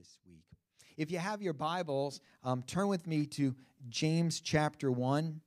this week. If you have your Bibles, um, turn with me to James chapter 1.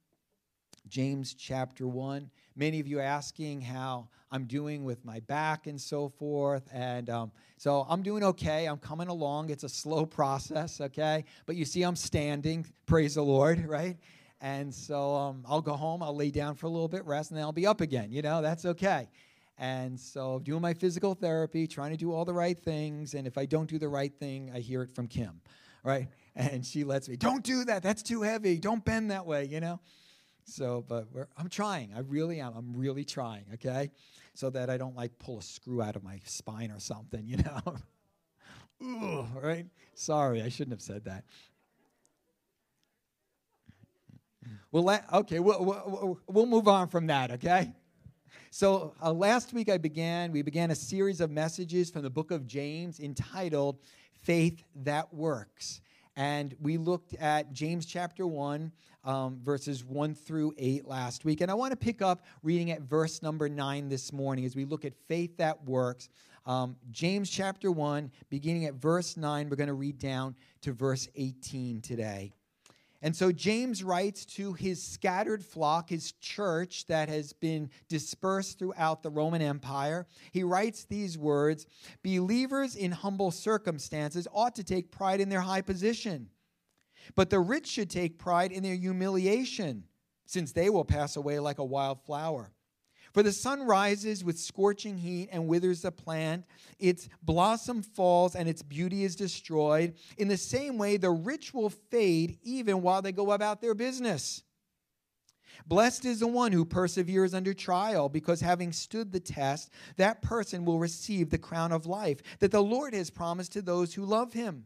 James chapter 1. Many of you asking how I'm doing with my back and so forth. And um, so I'm doing okay. I'm coming along. It's a slow process, okay? But you see, I'm standing. Praise the Lord, right? And so um, I'll go home, I'll lay down for a little bit, rest, and then I'll be up again. You know, that's okay. And so doing my physical therapy, trying to do all the right things. And if I don't do the right thing, I hear it from Kim, right? And she lets me, don't do that. That's too heavy. Don't bend that way, you know? So, but I'm trying. I really am. I'm really trying, okay? So that I don't like pull a screw out of my spine or something, you know? Right? Sorry, I shouldn't have said that. Well, okay, we'll, we'll, we'll move on from that, okay? So uh, last week I began, we began a series of messages from the book of James entitled Faith That Works. And we looked at James chapter 1, um, verses 1 through 8 last week. And I want to pick up reading at verse number 9 this morning as we look at faith that works. Um, James chapter 1, beginning at verse 9, we're going to read down to verse 18 today. And so James writes to his scattered flock, his church that has been dispersed throughout the Roman Empire. He writes these words Believers in humble circumstances ought to take pride in their high position, but the rich should take pride in their humiliation, since they will pass away like a wild flower. For the sun rises with scorching heat and withers the plant, its blossom falls and its beauty is destroyed. In the same way, the rich will fade even while they go about their business. Blessed is the one who perseveres under trial, because having stood the test, that person will receive the crown of life that the Lord has promised to those who love him.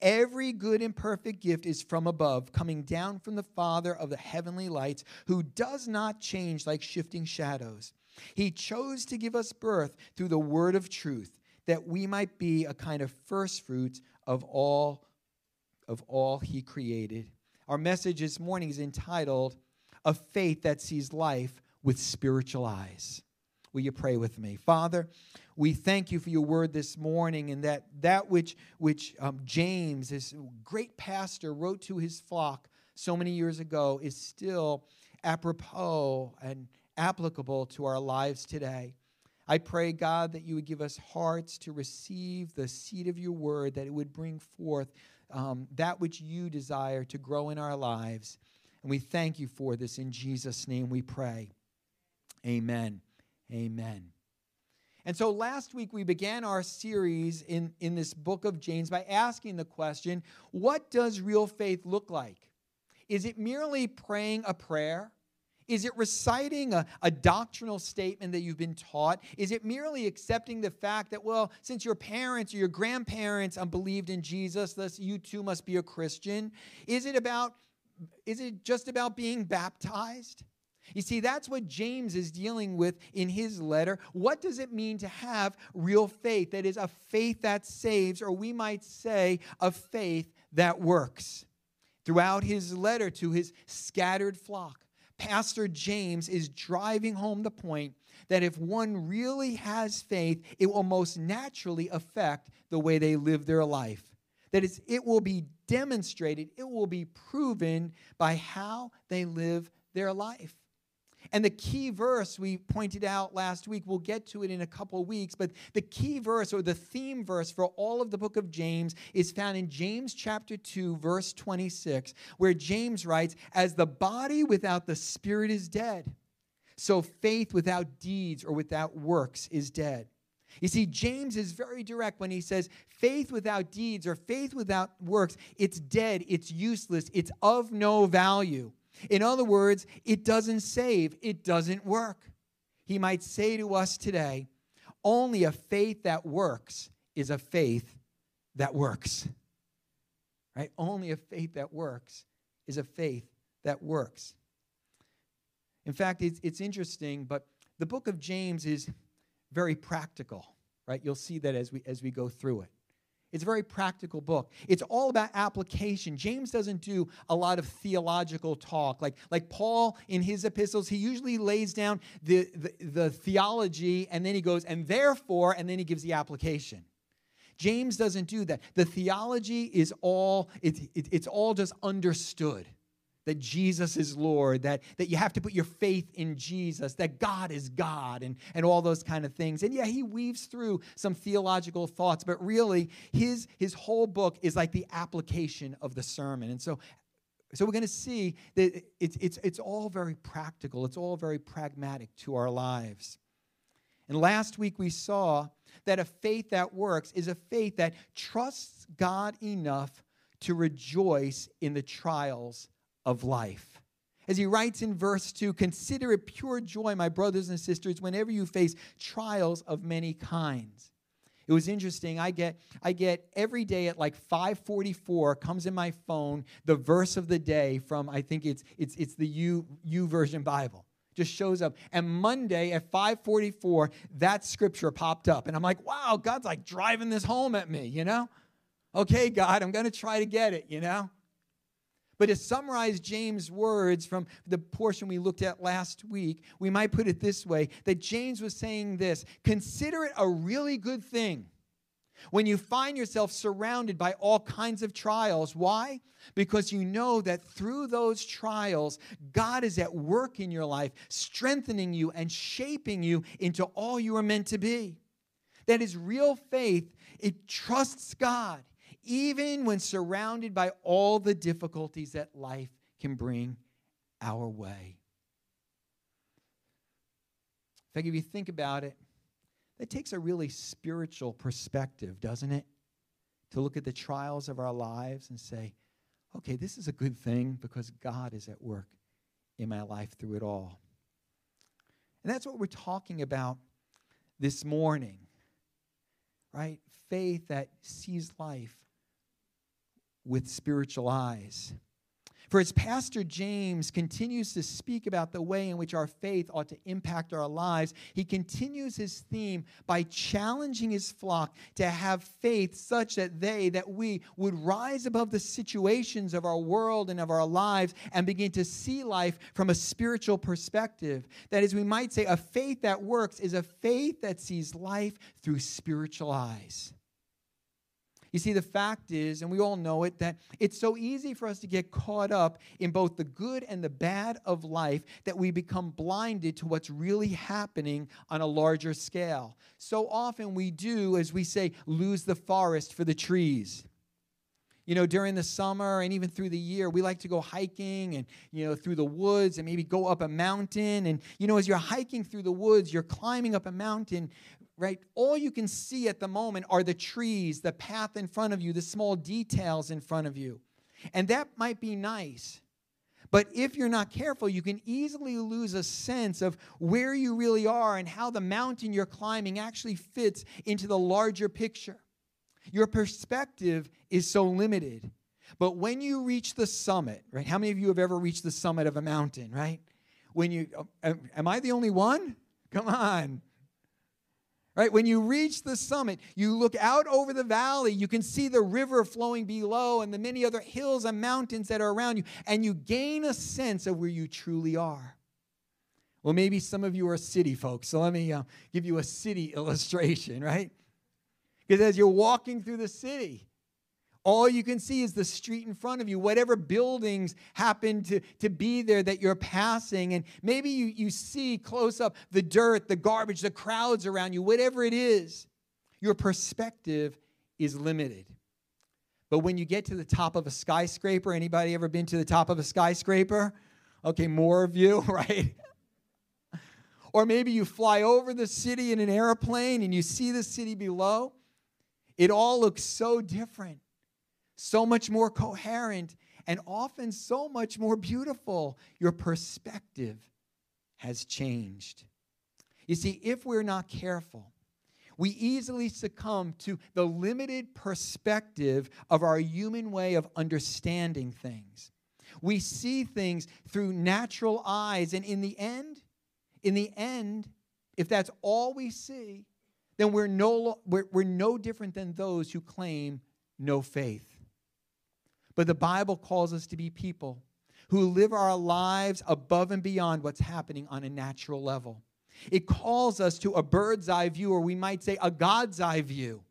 Every good and perfect gift is from above, coming down from the Father of the heavenly lights, who does not change like shifting shadows. He chose to give us birth through the word of truth, that we might be a kind of first fruits of all of all he created. Our message this morning is entitled A Faith That Sees Life with Spiritual Eyes. Will you pray with me? Father, we thank you for your word this morning and that that which, which um, James, this great pastor, wrote to his flock so many years ago is still apropos and applicable to our lives today. I pray, God, that you would give us hearts to receive the seed of your word, that it would bring forth um, that which you desire to grow in our lives. And we thank you for this. In Jesus' name we pray. Amen. Amen. And so last week we began our series in, in this book of James by asking the question what does real faith look like? Is it merely praying a prayer? Is it reciting a, a, doctrinal statement that you've been taught? Is it merely accepting the fact that, well, since your parents or your grandparents believed in Jesus, thus you too must be a Christian? Is it about, is it just about being baptized? You see, that's what James is dealing with in his letter. What does it mean to have real faith? That is, a faith that saves, or we might say, a faith that works. Throughout his letter to his scattered flock, Pastor James is driving home the point that if one really has faith, it will most naturally affect the way they live their life. That is, it will be demonstrated, it will be proven by how they live their life. And the key verse we pointed out last week, we'll get to it in a couple weeks, but the key verse or the theme verse for all of the book of James is found in James chapter 2, verse 26, where James writes, As the body without the spirit is dead, so faith without deeds or without works is dead. You see, James is very direct when he says faith without deeds or faith without works, it's dead, it's useless, it's of no value. In other words, it doesn't save, it doesn't work. He might say to us today, only a faith that works is a faith that works. Right? Only a faith that works is a faith that works. In fact, it's, it's interesting, but the book of James is very practical, right? You'll see that as we, as we go through it. It's a very practical book. It's all about application. James doesn't do a lot of theological talk. Like, like Paul in his epistles, he usually lays down the, the, the theology and then he goes, and therefore, and then he gives the application. James doesn't do that. The theology is all, it, it, it's all just understood that Jesus is Lord, that, that you have to put your faith in Jesus, that God is God, and, and all those kind of things. And yeah, he weaves through some theological thoughts, but really his, his whole book is like the application of the sermon. And so, so we're going to see that it's, it's, it's all very practical, it's all very pragmatic to our lives. And last week we saw that a faith that works is a faith that trusts God enough to rejoice in the trials of life. As he writes in verse 2, consider it pure joy, my brothers and sisters, whenever you face trials of many kinds. It was interesting. I get I get every day at like 5:44 comes in my phone the verse of the day from I think it's it's it's the U U YouVersion Bible. Just shows up. And Monday at 5:44 that scripture popped up and I'm like, "Wow, God's like driving this home at me, you know? Okay, God, I'm going to try to get it, you know? But to summarize James' words from the portion we looked at last week, we might put it this way that James was saying this consider it a really good thing when you find yourself surrounded by all kinds of trials. Why? Because you know that through those trials, God is at work in your life, strengthening you and shaping you into all you are meant to be. That is real faith. It trusts God even when surrounded by all the difficulties that life can bring our way. In fact, if you think about it, that takes a really spiritual perspective, doesn't it? To look at the trials of our lives and say, okay, this is a good thing because God is at work in my life through it all. And that's what we're talking about this morning, right? Faith that sees life with spiritual eyes. For as Pastor James continues to speak about the way in which our faith ought to impact our lives, he continues his theme by challenging his flock to have faith such that they, that we, would rise above the situations of our world and of our lives and begin to see life from a spiritual perspective. That is, we might say, a faith that works is a faith that sees life through spiritual eyes. You see, the fact is, and we all know it, that it's so easy for us to get caught up in both the good and the bad of life that we become blinded to what's really happening on a larger scale. So often we do, as we say, lose the forest for the trees you know during the summer and even through the year we like to go hiking and you know through the woods and maybe go up a mountain and you know as you're hiking through the woods you're climbing up a mountain right? All you can see at the moment are the trees, the path in front of you, the small details in front of you. And that might be nice. But if you're not careful, you can easily lose a sense of where you really are and how the mountain you're climbing actually fits into the larger picture. Your perspective is so limited. But when you reach the summit, right? How many of you have ever reached the summit of a mountain, right? When you, oh, am I the only one? Come on. Right? When you reach the summit, you look out over the valley, you can see the river flowing below and the many other hills and mountains that are around you, and you gain a sense of where you truly are. Well, maybe some of you are city folks, so let me uh, give you a city illustration, right? Because as you're walking through the city, all you can see is the street in front of you, whatever buildings happen to, to be there that you're passing. And maybe you, you see close up the dirt, the garbage, the crowds around you, whatever it is. Your perspective is limited. But when you get to the top of a skyscraper, anybody ever been to the top of a skyscraper? Okay, more of you, right? or maybe you fly over the city in an airplane and you see the city below. It all looks so different so much more coherent, and often so much more beautiful. Your perspective has changed. You see, if we're not careful, we easily succumb to the limited perspective of our human way of understanding things. we see things through natural eyes. And in the end, in the end, if that's all we see, then we're no, we're, we're no different than those who claim no faith. But the Bible calls us to be people who live our lives above and beyond what's happening on a natural level. It calls us to a bird's eye view, or we might say a God's eye view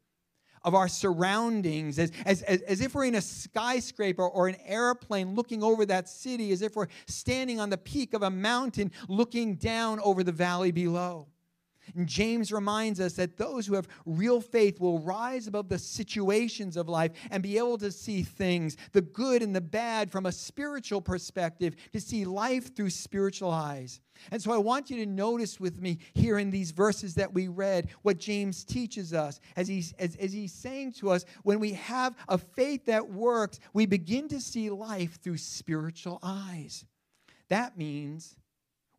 of our surroundings, as, as, as, as, if we're in a skyscraper or an airplane looking over that city, as if we're standing on the peak of a mountain looking down over the valley below. And James reminds us that those who have real faith will rise above the situations of life and be able to see things, the good and the bad, from a spiritual perspective, to see life through spiritual eyes. And so I want you to notice with me here in these verses that we read what James teaches us as he's, as, as he's saying to us when we have a faith that works, we begin to see life through spiritual eyes. That means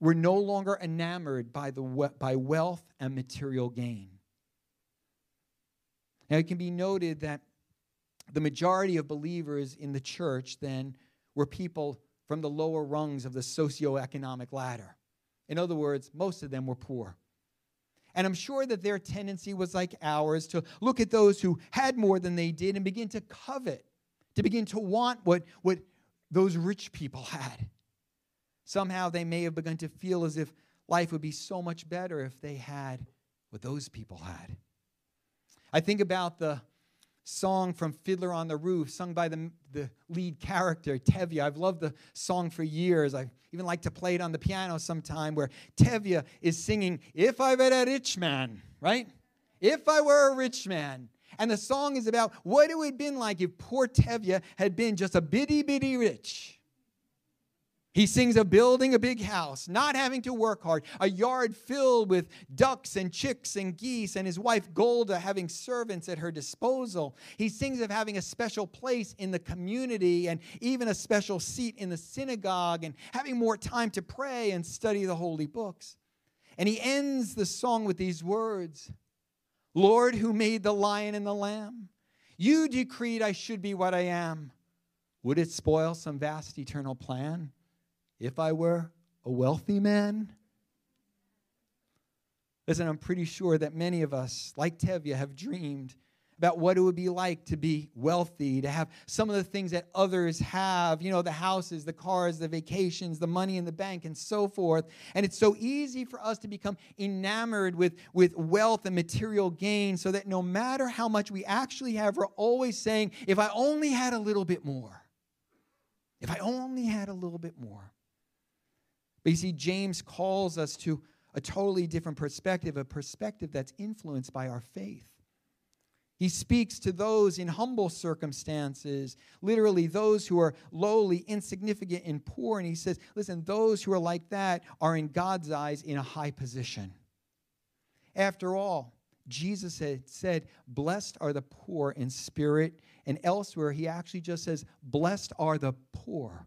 we're no longer enamored by, the, by wealth and material gain. Now, it can be noted that the majority of believers in the church then were people from the lower rungs of the socioeconomic ladder. In other words, most of them were poor. And I'm sure that their tendency was like ours to look at those who had more than they did and begin to covet, to begin to want what, what those rich people had. Somehow they may have begun to feel as if life would be so much better if they had what those people had. I think about the song from Fiddler on the Roof, sung by the, the lead character, Tevye. I've loved the song for years. I even like to play it on the piano sometime, where Tevye is singing, If I were a rich man, right? If I were a rich man. And the song is about what it would have been like if poor Tevye had been just a bitty bitty rich. He sings of building a big house, not having to work hard, a yard filled with ducks and chicks and geese, and his wife Golda having servants at her disposal. He sings of having a special place in the community and even a special seat in the synagogue and having more time to pray and study the holy books. And he ends the song with these words Lord, who made the lion and the lamb, you decreed I should be what I am. Would it spoil some vast eternal plan? If I were a wealthy man? Listen, I'm pretty sure that many of us, like Tevye, have dreamed about what it would be like to be wealthy, to have some of the things that others have, you know, the houses, the cars, the vacations, the money in the bank, and so forth. And it's so easy for us to become enamored with, with wealth and material gain so that no matter how much we actually have, we're always saying, if I only had a little bit more, if I only had a little bit more. But you see, James calls us to a totally different perspective, a perspective that's influenced by our faith. He speaks to those in humble circumstances, literally those who are lowly, insignificant, and poor. And he says, listen, those who are like that are in God's eyes in a high position. After all, Jesus had said, Blessed are the poor in spirit. And elsewhere, he actually just says, Blessed are the poor.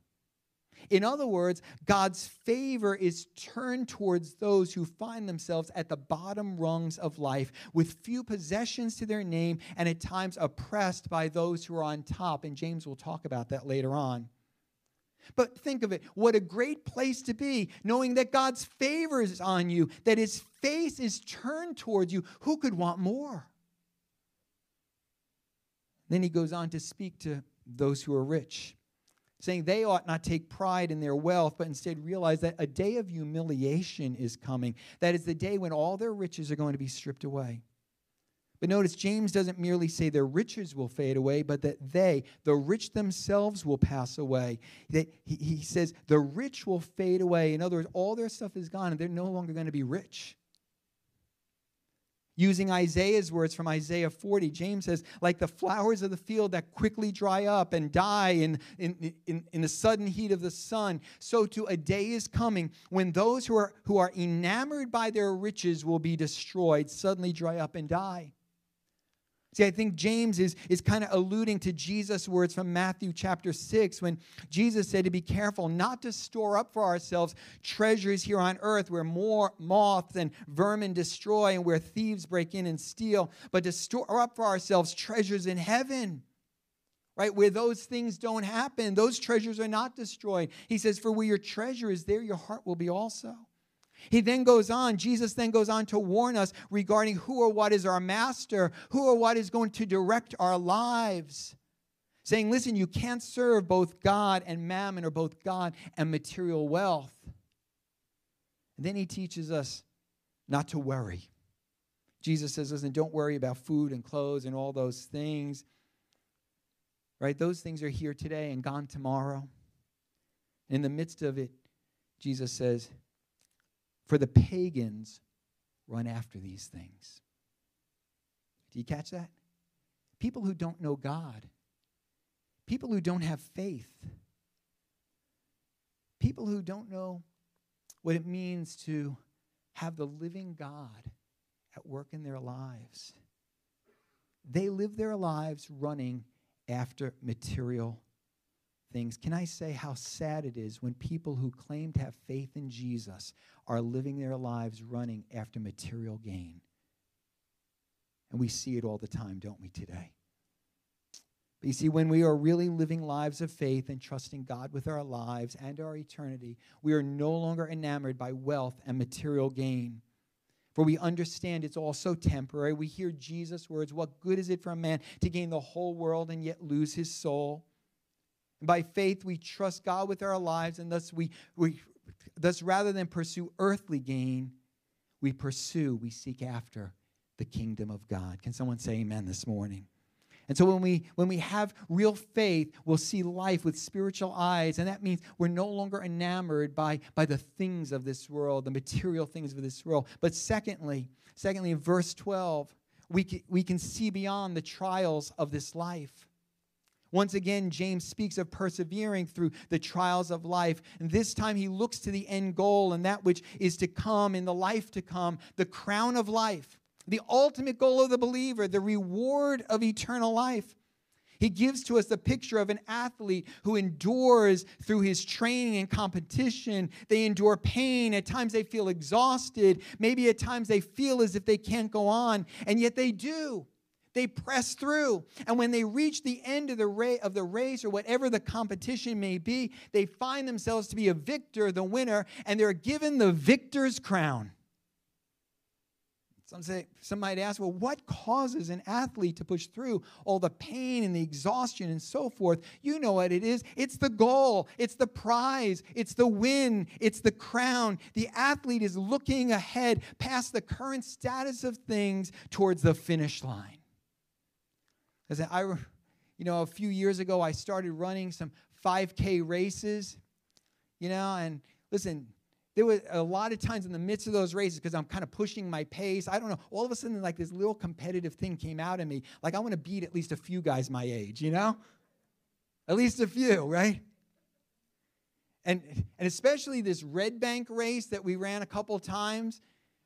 In other words, God's favor is turned towards those who find themselves at the bottom rungs of life with few possessions to their name and at times oppressed by those who are on top. And James will talk about that later on. But think of it what a great place to be, knowing that God's favor is on you, that his face is turned towards you. Who could want more? Then he goes on to speak to those who are rich saying they ought not take pride in their wealth, but instead realize that a day of humiliation is coming. That is the day when all their riches are going to be stripped away. But notice, James doesn't merely say their riches will fade away, but that they, the rich themselves, will pass away. That he, he says the rich will fade away. In other words, all their stuff is gone and they're no longer going to be rich. Using Isaiah's words from Isaiah 40, James says, like the flowers of the field that quickly dry up and die in, in, in, in, the sudden heat of the sun, so too a day is coming when those who are, who are enamored by their riches will be destroyed, suddenly dry up and die. See, I think James is, is kind of alluding to Jesus' words from Matthew chapter 6 when Jesus said to be careful not to store up for ourselves treasures here on earth where more moths and vermin destroy and where thieves break in and steal, but to store up for ourselves treasures in heaven right? Where those things don't happen, those treasures are not destroyed. He says, For where your treasure is, there your heart will be also. He then goes on, Jesus then goes on to warn us regarding who or what is our master, who or what is going to direct our lives. Saying, listen, you can't serve both God and mammon or both God and material wealth. And then he teaches us not to worry. Jesus says, listen, don't worry about food and clothes and all those things. Right? Those things are here today and gone tomorrow. In the midst of it, Jesus says, For the pagans run after these things. Do you catch that? People who don't know God, people who don't have faith, people who don't know what it means to have the living God at work in their lives. They live their lives running after material things. Can I say how sad it is when people who claim to have faith in Jesus are living their lives running after material gain? And we see it all the time, don't we, today? But you see, when we are really living lives of faith and trusting God with our lives and our eternity, we are no longer enamored by wealth and material gain. For we understand it's all so temporary. We hear Jesus' words What good is it for a man to gain the whole world and yet lose his soul? And by faith, we trust God with our lives, and thus, we, we, thus rather than pursue earthly gain, we pursue, we seek after the kingdom of God. Can someone say amen this morning? And so when we when we have real faith, we'll see life with spiritual eyes, and that means we're no longer enamored by, by the things of this world, the material things of this world. But secondly, secondly, in verse 12, we can, we can see beyond the trials of this life. Once again, James speaks of persevering through the trials of life. And this time he looks to the end goal and that which is to come in the life to come, the crown of life the ultimate goal of the believer, the reward of eternal life. He gives to us the picture of an athlete who endures through his training and competition. They endure pain. At times they feel exhausted. Maybe at times they feel as if they can't go on, and yet they do. They press through. And when they reach the end of the, ra- of the race or whatever the competition may be, they find themselves to be a victor, the winner, and they're given the victor's crown. Some, say, some might ask, well, what causes an athlete to push through all the pain and the exhaustion and so forth? You know what it is. It's the goal, it's the prize, it's the win, it's the crown. The athlete is looking ahead past the current status of things towards the finish line. As I, you know, a few years ago, I started running some 5K races, you know, and listen, there was a lot of times in the midst of those races because I'm kind of pushing my pace. I don't know. All of a sudden, like this little competitive thing came out of me. Like I want to beat at least a few guys my age, you know? At least a few, right? And, and especially this Red Bank race that we ran a couple times,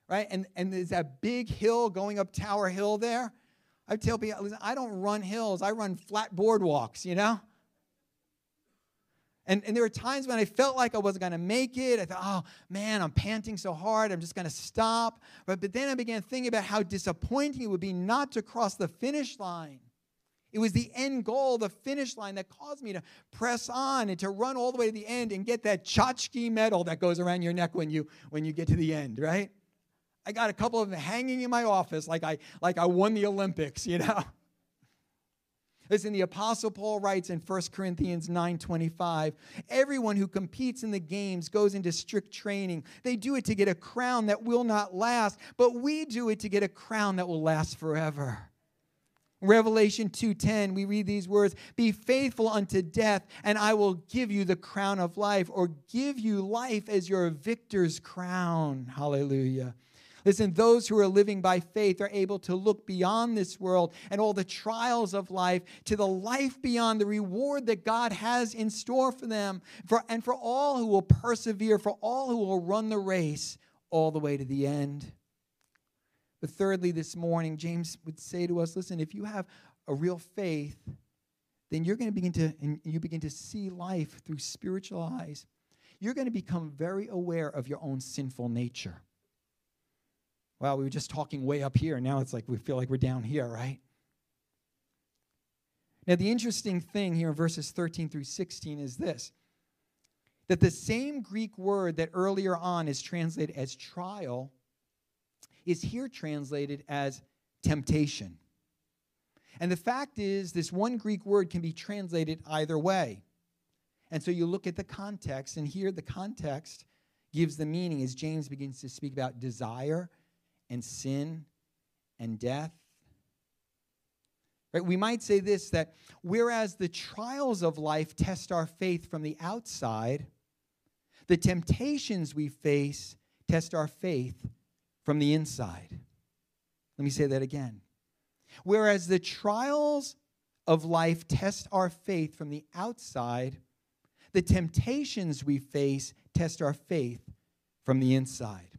right? And, and there's that big hill going up Tower Hill there. I tell people, I don't run hills, I run flat boardwalks, you know? And, and there were times when I felt like I wasn't going to make it. I thought, oh, man, I'm panting so hard. I'm just going to stop. But, but then I began thinking about how disappointing it would be not to cross the finish line. It was the end goal, the finish line, that caused me to press on and to run all the way to the end and get that tchotchke medal that goes around your neck when you, when you get to the end, right? I got a couple of them hanging in my office like I, like I won the Olympics, you know? Listen, the Apostle Paul writes in 1 Corinthians 9:25, everyone who competes in the games goes into strict training. They do it to get a crown that will not last, but we do it to get a crown that will last forever. Revelation 2:10 we read these words be faithful unto death and I will give you the crown of life or give you life as your victor's crown hallelujah Listen, those who are living by faith are able to look beyond this world and all the trials of life to the life beyond, the reward that God has in store for them, for, and for all who will persevere, for all who will run the race all the way to the end. But thirdly, this morning, James would say to us listen, if you have a real faith, then you're going to begin to and you begin to see life through spiritual eyes. You're going to become very aware of your own sinful nature. Well, we were just talking way up here, and now it's like we feel like we're down here, right? Now, the interesting thing here in verses 13 through 16 is this that the same Greek word that earlier on is translated as trial is here translated as temptation. And the fact is, this one Greek word can be translated either way. And so you look at the context, and here the context gives the meaning as James begins to speak about desire and sin and death. Right? We might say this that whereas the trials of life test our faith from the outside, the temptations we face test our faith from the inside. Let me say that again. Whereas the trials of life test our faith from the outside, the temptations we face test our faith from the inside.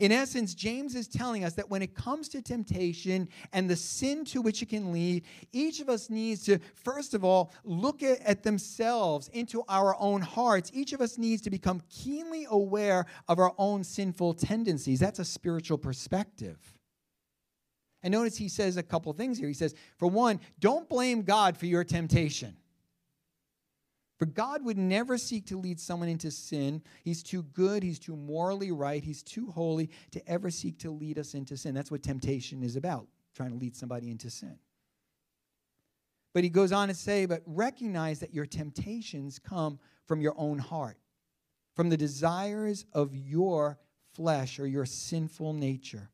In essence, James is telling us that when it comes to temptation and the sin to which it can lead, each of us needs to, first of all, look at, themselves into our own hearts. Each of us needs to become keenly aware of our own sinful tendencies. That's a spiritual perspective. And notice he says a couple things here. He says, for one, don't blame God for your temptation. For God would never seek to lead someone into sin. He's too good, he's too morally right, he's too holy to ever seek to lead us into sin. That's what temptation is about, trying to lead somebody into sin. But he goes on to say, but recognize that your temptations come from your own heart, from the desires of your flesh or your sinful nature.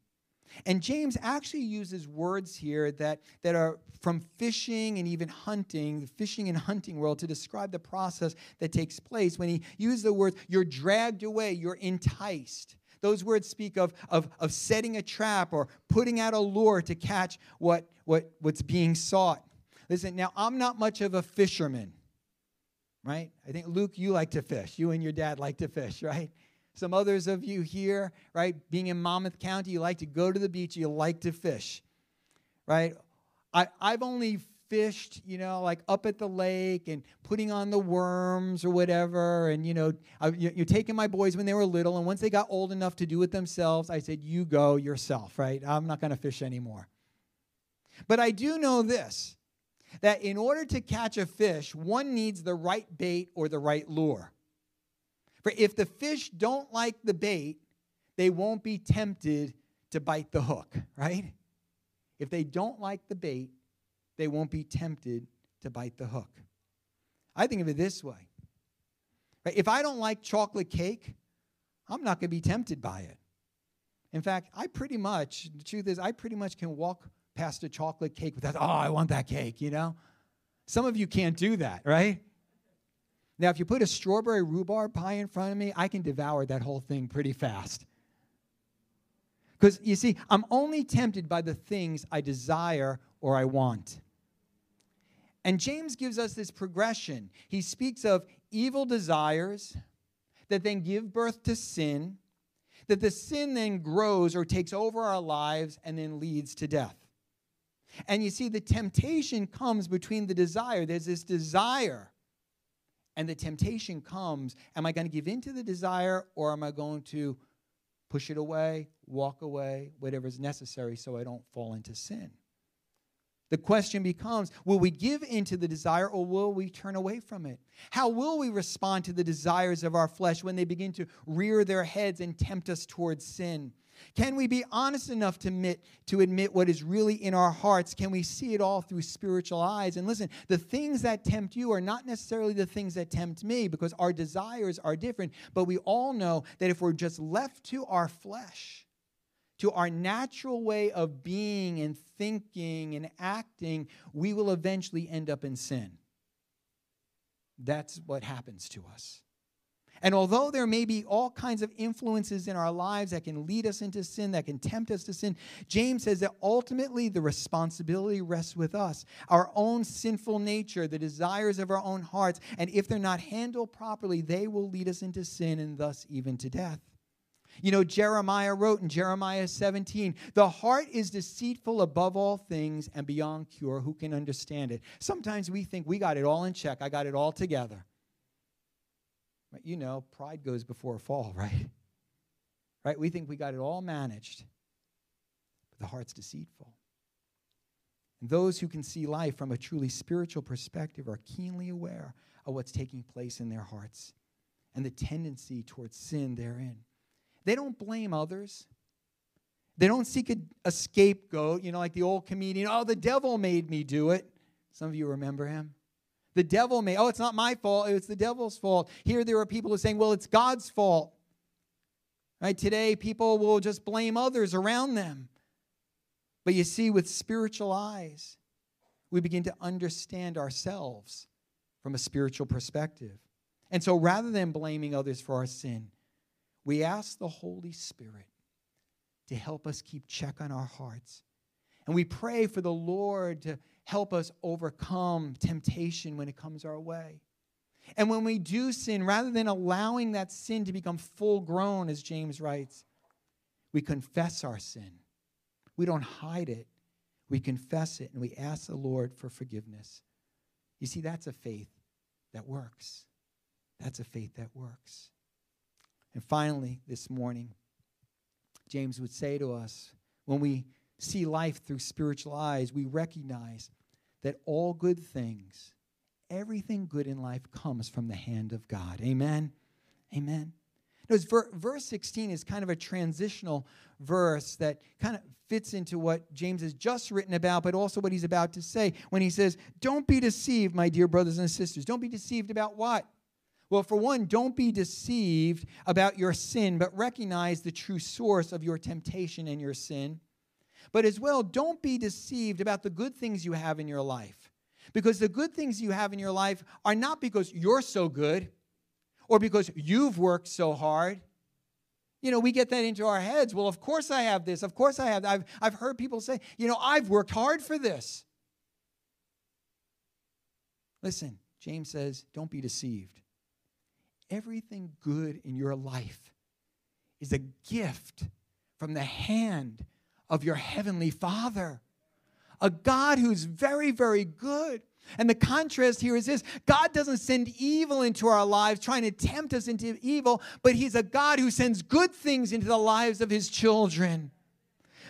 And James actually uses words here that, that are from fishing and even hunting, the fishing and hunting world, to describe the process that takes place. When he uses the words, you're dragged away, you're enticed. Those words speak of, of, of setting a trap or putting out a lure to catch what, what, what's being sought. Listen, now I'm not much of a fisherman, right? I think, Luke, you like to fish. You and your dad like to fish, right? Some others of you here, right, being in Monmouth County, you like to go to the beach, you like to fish, right? I, I've only fished, you know, like up at the lake and putting on the worms or whatever. And, you know, I, you're taking my boys when they were little. And once they got old enough to do it themselves, I said, You go yourself, right? I'm not going to fish anymore. But I do know this that in order to catch a fish, one needs the right bait or the right lure. For if the fish don't like the bait, they won't be tempted to bite the hook, right? If they don't like the bait, they won't be tempted to bite the hook. I think of it this way. Right? If I don't like chocolate cake, I'm not going to be tempted by it. In fact, I pretty much, the truth is, I pretty much can walk past a chocolate cake without, oh, I want that cake, you know? Some of you can't do that, right? Now, if you put a strawberry rhubarb pie in front of me, I can devour that whole thing pretty fast. Because you see, I'm only tempted by the things I desire or I want. And James gives us this progression. He speaks of evil desires that then give birth to sin, that the sin then grows or takes over our lives and then leads to death. And you see, the temptation comes between the desire. There's this desire and the temptation comes, am I going to give in to the desire or am I going to push it away, walk away, whatever is necessary so I don't fall into sin? The question becomes will we give into the desire or will we turn away from it? How will we respond to the desires of our flesh when they begin to rear their heads and tempt us towards sin? Can we be honest enough to admit, to admit what is really in our hearts? Can we see it all through spiritual eyes? And listen, the things that tempt you are not necessarily the things that tempt me because our desires are different. But we all know that if we're just left to our flesh, to our natural way of being and thinking and acting, we will eventually end up in sin. That's what happens to us. And although there may be all kinds of influences in our lives that can lead us into sin, that can tempt us to sin, James says that ultimately the responsibility rests with us. Our own sinful nature, the desires of our own hearts, and if they're not handled properly, they will lead us into sin and thus even to death. You know, Jeremiah wrote in Jeremiah 17, the heart is deceitful above all things and beyond cure. Who can understand it? Sometimes we think we got it all in check, I got it all together. You know, pride goes before a fall, right? Right? We think we got it all managed. But the heart's deceitful. And those who can see life from a truly spiritual perspective are keenly aware of what's taking place in their hearts and the tendency towards sin therein. They don't blame others. They don't seek a, a, scapegoat, you know, like the old comedian, oh, the devil made me do it. Some of you remember him. The devil made, oh, it's not my fault, it's the devil's fault. Here there are people who are saying, well, it's God's fault. Right? Today, people will just blame others around them. But you see, with spiritual eyes, we begin to understand ourselves from a spiritual perspective. And so rather than blaming others for our sin, we ask the Holy Spirit to help us keep check on our hearts. And we pray for the Lord to help us overcome temptation when it comes our way. And when we do sin, rather than allowing that sin to become full grown, as James writes, we confess our sin. We don't hide it, we confess it, and we ask the Lord for forgiveness. You see, that's a faith that works. That's a faith that works. And finally, this morning, James would say to us when we see life through spiritual eyes, we recognize that all good things everything good in life comes from the hand of God. Amen. Amen. Notice verse 16 is kind of a transitional verse that kind of fits into what James has just written about, but also what he's about to say when he says, Don't be deceived, my dear brothers and sisters. Don't be deceived about what? Well, for one, don't be deceived about your sin, but recognize the true source of your temptation and your sin. But as well, don't be deceived about the good things you have in your life. Because the good things you have in your life are not because you're so good or because you've worked so hard. You know, we get that into our heads. Well, of course I have this. Of course I have. I've, I've heard people say, you know, I've worked hard for this. Listen, James says, don't be deceived. Everything good in your life is a gift from the hand of your heavenly Father a God who's very, very good. And the contrast here is this God doesn't send evil into our lives, trying to tempt us into evil, but He's a God who sends good things into the lives of His children.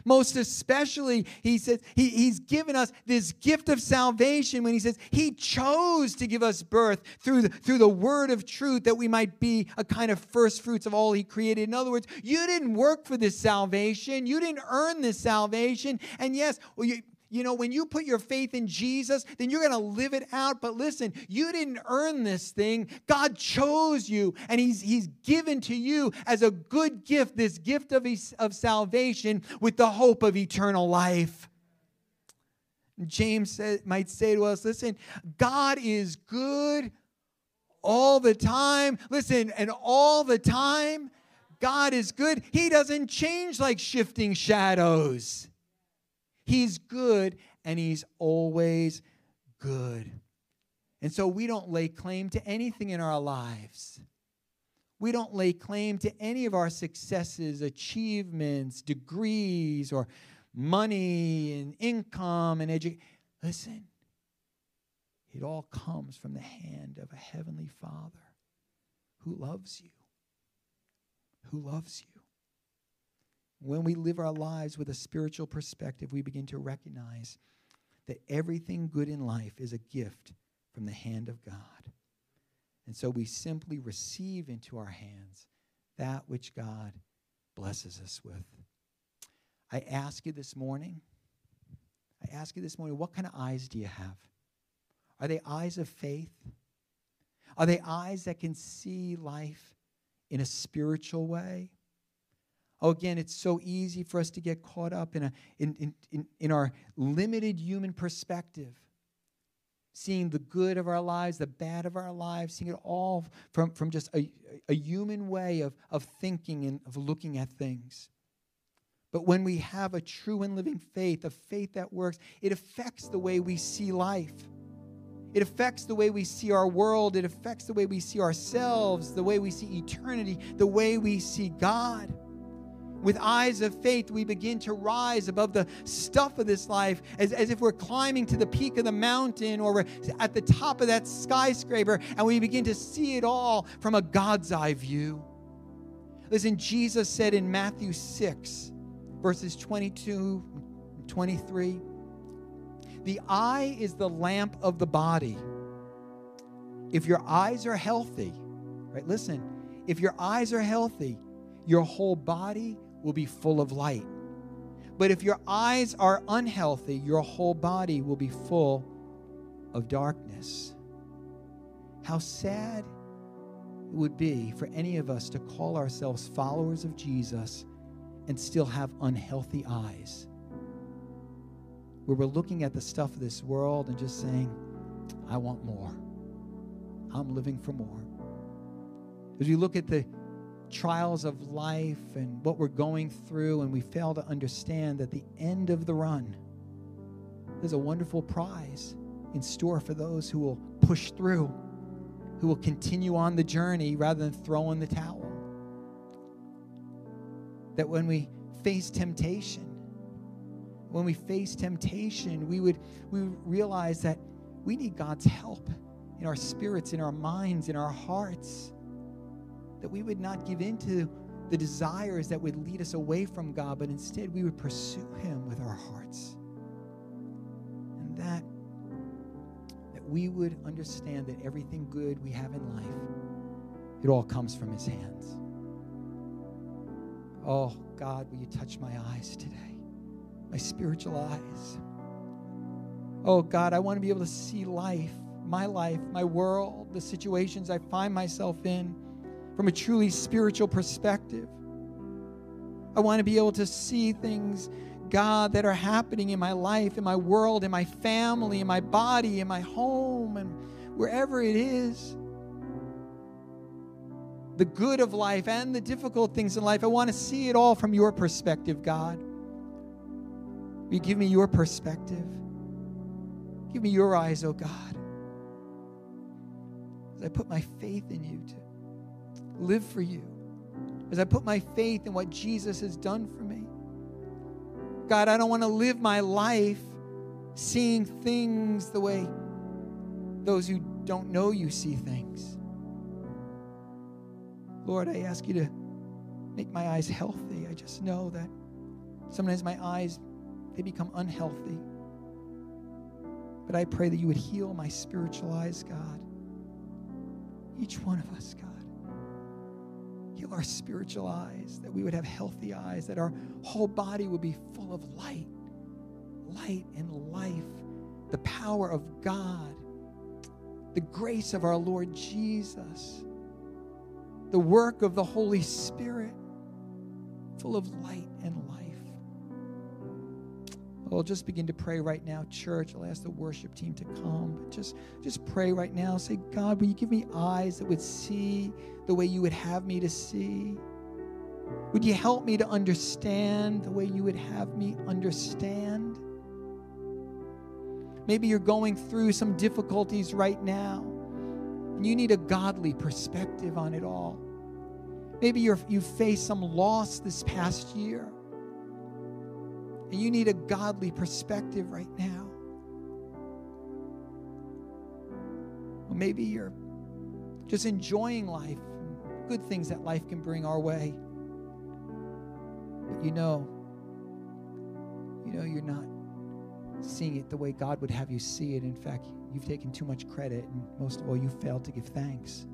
Most especially, he says, he, He's given us this gift of salvation when He says He chose to give us birth through the, through the word of truth that we might be a kind of first fruits of all He created. In other words, you didn't work for this salvation, you didn't earn this salvation. And yes, well, you, you know, when you put your faith in Jesus, then you're going to live it out. But listen, you didn't earn this thing. God chose you, and He's, he's given to you as a good gift this gift of, of salvation with the hope of eternal life. James might say to us, listen, God is good all the time. Listen, and all the time, God is good. He doesn't change like shifting shadows. He's good and He's always good. And so we don't lay claim to anything in our lives. We don't lay claim to any of our successes, achievements, degrees, or money and income and education. Listen, it all comes from the hand of a heavenly Father who loves you. Who loves you. When we live our lives with a spiritual perspective, we begin to recognize that everything good in life is a gift from the hand of God. And so we simply receive into our hands that which God blesses us with. I ask you this morning, I ask you this morning, what kind of eyes do you have? Are they eyes of faith? Are they eyes that can see life in a spiritual way? Oh, again, it's so easy for us to get caught up in, a, in, in, in, in our limited human perspective, seeing the good of our lives, the bad of our lives, seeing it all from, from just a, a human way of, of thinking and of looking at things. But when we have a true and living faith, a faith that works, it affects the way we see life. It affects the way we see our world. It affects the way we see ourselves, the way we see eternity, the way we see God. With eyes of faith, we begin to rise above the stuff of this life as, as if we're climbing to the peak of the mountain or we're at the top of that skyscraper, and we begin to see it all from a God's eye view. Listen, Jesus said in Matthew 6, verses 22 23, The eye is the lamp of the body. If your eyes are healthy, right? Listen, if your eyes are healthy, your whole body will be full of light. But if your eyes are unhealthy, your whole body will be full of darkness. How sad it would be for any of us to call ourselves followers of Jesus and still have unhealthy eyes. Where we're looking at the stuff of this world and just saying, I want more. I'm living for more. As we look at the trials of life and what we're going through, and we fail to understand that the end of the run, there's a wonderful prize in store for those who will push through, who will continue on the journey rather than throw in the towel. That when we face temptation, when we face temptation, we would, we would realize that we need God's help in our spirits, in our minds, in our hearts that we would not give in to the desires that would lead us away from God, but instead we would pursue Him with our hearts. And that, that we would understand that everything good we have in life, it all comes from His hands. Oh, God, will you touch my eyes today, my spiritual eyes? Oh, God, I want to be able to see life, my life, my world, the situations I find myself in from a truly spiritual perspective. I want to be able to see things, God, that are happening in my life, in my world, in my family, in my body, in my home, and wherever it is. The good of life and the difficult things in life. I want to see it all from your perspective, God. Will you give me your perspective? Give me your eyes, oh God. I put my faith in you to live for you, as I put my faith in what Jesus has done for me. God, I don't want to live my life seeing things the way those who don't know you see things. Lord, I ask you to make my eyes healthy. I just know that sometimes my eyes they become unhealthy. But I pray that you would heal my spiritual eyes, God. Each one of us, God. Our spiritual eyes, that we would have healthy eyes, that our whole body would be full of light, light and life, the power of God, the grace of our Lord Jesus, the work of the Holy Spirit, full of light and life. Oh, just begin to pray right now, church. I'll ask the worship team to come. But just, just pray right now. Say, God, will you give me eyes that would see the way you would have me to see? Would you help me to understand the way you would have me understand? Maybe you're going through some difficulties right now, and you need a godly perspective on it all. Maybe you faced some loss this past year and you need a godly perspective right now. Or maybe you're just enjoying life, good things that life can bring our way. But you know, you know you're not seeing it the way God would have you see it. In fact, you've taken too much credit, and most of all, you failed to give thanks.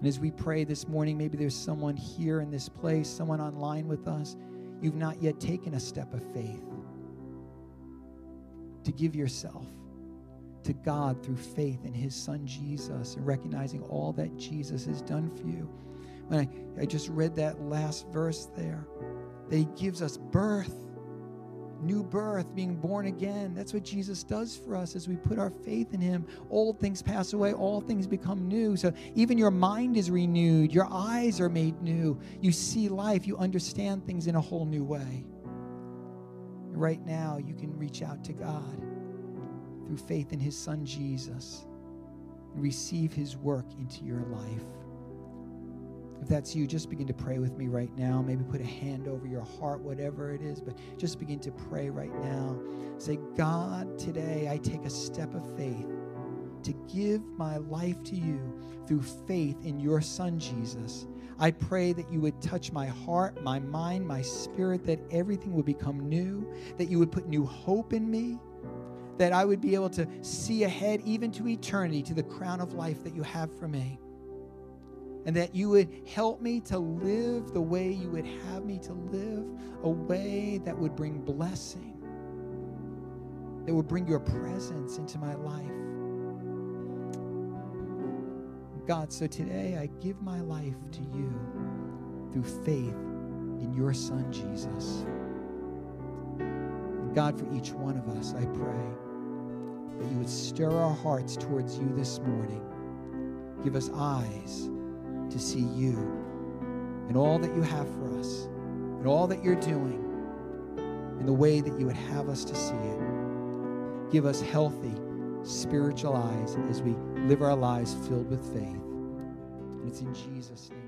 And as we pray this morning, maybe there's someone here in this place, someone online with us. You've not yet taken a step of faith to give yourself to God through faith in His Son Jesus and recognizing all that Jesus has done for you. When I, I just read that last verse there, that He gives us birth new birth, being born again. That's what Jesus does for us as we put our faith in Him. Old things pass away, all things become new. So even your mind is renewed, your eyes are made new. You see life, you understand things in a whole new way. Right now, you can reach out to God through faith in His Son Jesus and receive His work into your life. If that's you, just begin to pray with me right now. Maybe put a hand over your heart, whatever it is, but just begin to pray right now. Say, God, today I take a step of faith to give my life to you through faith in your Son, Jesus. I pray that you would touch my heart, my mind, my spirit, that everything would become new, that you would put new hope in me, that I would be able to see ahead even to eternity, to the crown of life that you have for me. And that you would help me to live the way you would have me to live, a way that would bring blessing, that would bring your presence into my life. God, so today I give my life to you through faith in your Son, Jesus. And God, for each one of us, I pray that you would stir our hearts towards you this morning. Give us eyes to see you and all that you have for us and all that you're doing in the way that you would have us to see it. Give us healthy spiritual eyes as we live our lives filled with faith. And it's in Jesus' name.